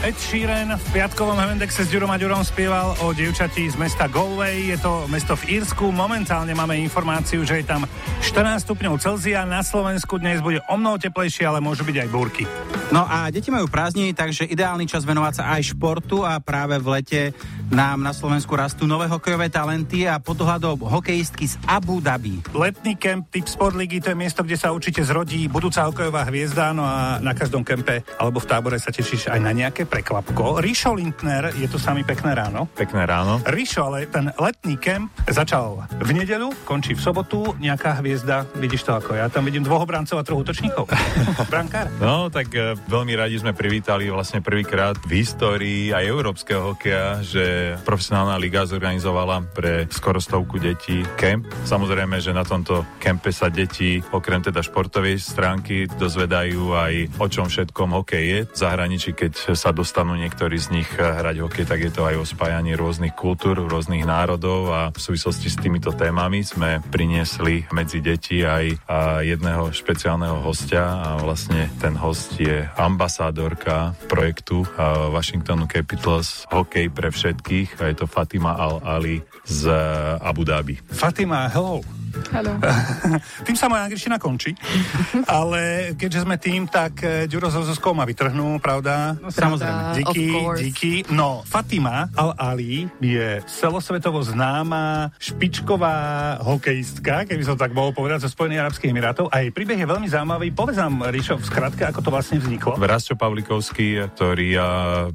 Ed Sheeran v piatkovom Hemendexe s Ďurom a Ďurom spieval o dievčati z mesta Galway. Je to mesto v Írsku. Momentálne máme informáciu, že je tam 14 stupňov Celzia. Na Slovensku dnes bude o mnoho teplejšie, ale môžu byť aj búrky. No a deti majú prázdniny, takže ideálny čas venovať sa aj športu a práve v lete nám na Slovensku rastú nové hokejové talenty a pod dohľadom hokejistky z Abu Dhabi. Letný kemp typ Sport Ligy, to je miesto, kde sa určite zrodí budúca hokejová hviezda, no a na každom kempe alebo v tábore sa tešíš aj na nejaké prekvapko. Rišo Lindner, je tu sami pekné ráno. Pekné ráno. Rišo, ale ten letný kemp začal v nedeľu, končí v sobotu, nejaká hviezda, vidíš to ako ja, tam vidím dvoch obrancov a troch útočníkov. Brankár. No, tak e, veľmi radi sme privítali vlastne prvýkrát v histórii aj európskeho hokeja, že profesionálna liga zorganizovala pre skoro stovku detí kemp. Samozrejme, že na tomto kempe sa deti okrem teda športovej stránky dozvedajú aj o čom všetkom hokej je. V zahraničí, keď sa dostanú niektorí z nich hrať hokej, tak je to aj o spájaní rôznych kultúr, rôznych národov a v súvislosti s týmito témami sme priniesli medzi deti aj jedného špeciálneho hostia a vlastne ten host je ambasádorka projektu Washingtonu Capitals Hokej pre všetky všetkých a je to Fatima Al-Ali z Abu Dhabi. Fatima, hello. Hello. tým sa moja angličtina končí, ale keďže sme tým, tak eh, Ďuro so Zuzkou ma vytrhnú, pravda? No, samozrejme. Díky, díky. No, Fatima Al-Ali je celosvetovo známa špičková hokejistka, keby som tak mohol povedať, zo Spojených Arabských Emirátov a jej príbeh je veľmi zaujímavý. Povedz nám, Ríšo, v skratke, ako to vlastne vzniklo. Rastio Pavlikovský, ktorý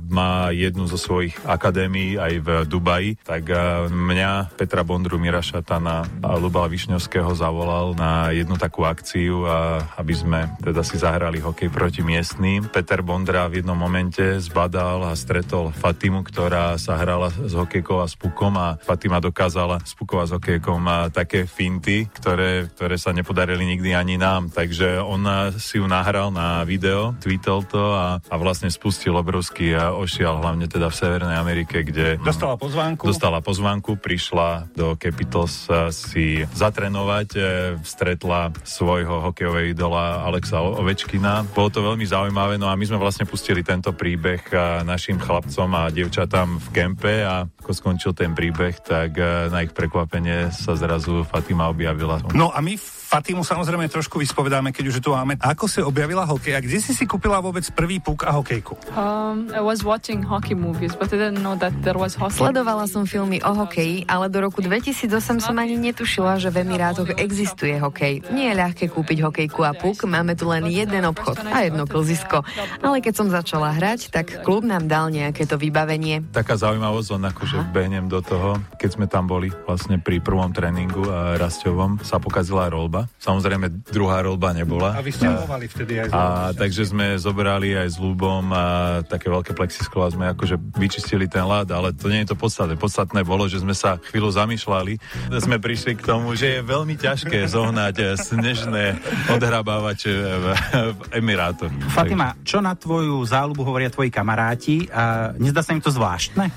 má jednu zo svojich akadémií aj v Dubaji, tak mňa, Petra Bondru, Mira Šatana a Lubala Vyš Višňovského zavolal na jednu takú akciu, a aby sme teda si zahrali hokej proti miestným. Peter Bondra v jednom momente zbadal a stretol Fatimu, ktorá sa hrala s hokejkou a s pukom a Fatima dokázala s pukom a s hokejkom a také finty, ktoré, ktoré sa nepodarili nikdy ani nám. Takže on si ju nahral na video, tweetol to a, a vlastne spustil obrovský a ošial hlavne teda v Severnej Amerike, kde dostala pozvánku. Dostala pozvánku, prišla do Capitals si za zatrénovať, e, stretla svojho hokejového idola Alexa Ovečkina. Bolo to veľmi zaujímavé, no a my sme vlastne pustili tento príbeh e, našim chlapcom a dievčatám v kempe a ako skončil ten príbeh, tak e, na ich prekvapenie sa zrazu Fatima objavila. No a my Fatimu samozrejme trošku vyspovedáme, keď už tu máme. Ako si objavila hokej a kde si si kúpila vôbec prvý puk a hokejku? Um, I was watching hockey movies, but I didn't know that there was hockey. Sledovala som filmy o hokeji, ale do roku 2008 som ani netušila, že v Emirátoch existuje hokej. Nie je ľahké kúpiť hokejku a puk, máme tu len jeden obchod a jedno klzisko. Ale keď som začala hrať, tak klub nám dal nejaké to vybavenie. Taká zaujímavosť, len akože behnem do toho, keď sme tam boli vlastne pri prvom tréningu a Rastovom sa pokazila rolba Samozrejme, druhá rolba nebola. A vy ste a, vtedy aj A takže sme zobrali aj s ľubom a také veľké plexisklo a sme akože vyčistili ten ľad, ale to nie je to podstatné. Podstatné bolo, že sme sa chvíľu zamýšľali. Sme prišli k tomu, že je veľmi ťažké zohnať snežné odhrabávače v, v Emirátoch. Fatima, čo na tvoju záľubu hovoria tvoji kamaráti? A nezdá sa im to zvláštne?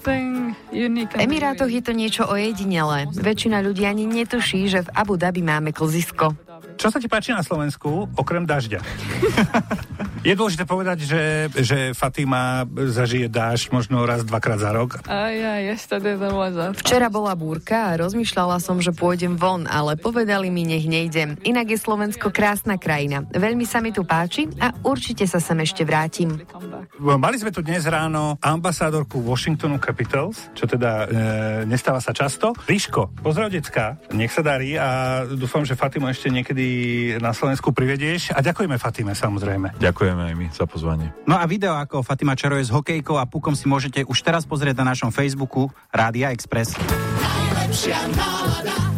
V Emirátoch je to niečo ojedinelé. Väčšina ľudí ani netuší, že v Abu Dhabi máme máme klzisko. Čo sa ti páči na Slovensku, okrem dažďa? Je dôležité povedať, že, že Fatima zažije dážď možno raz, dvakrát za rok. Včera bola búrka a rozmýšľala som, že pôjdem von, ale povedali mi, nech nejdem. Inak je Slovensko krásna krajina. Veľmi sa mi tu páči a určite sa sem ešte vrátim. Mali sme tu dnes ráno ambasádorku Washingtonu Capitals, čo teda e, nestáva sa často. Ríško, pozdrav decka, nech sa darí a dúfam, že Fatimu ešte niekedy na Slovensku privedieš. A ďakujeme Fatime samozrejme. Ďakujeme aj my za pozvanie. No a video, ako Fatima čaruje s hokejkou a pukom si môžete už teraz pozrieť na našom Facebooku Rádia Express. Najlepšia nálada.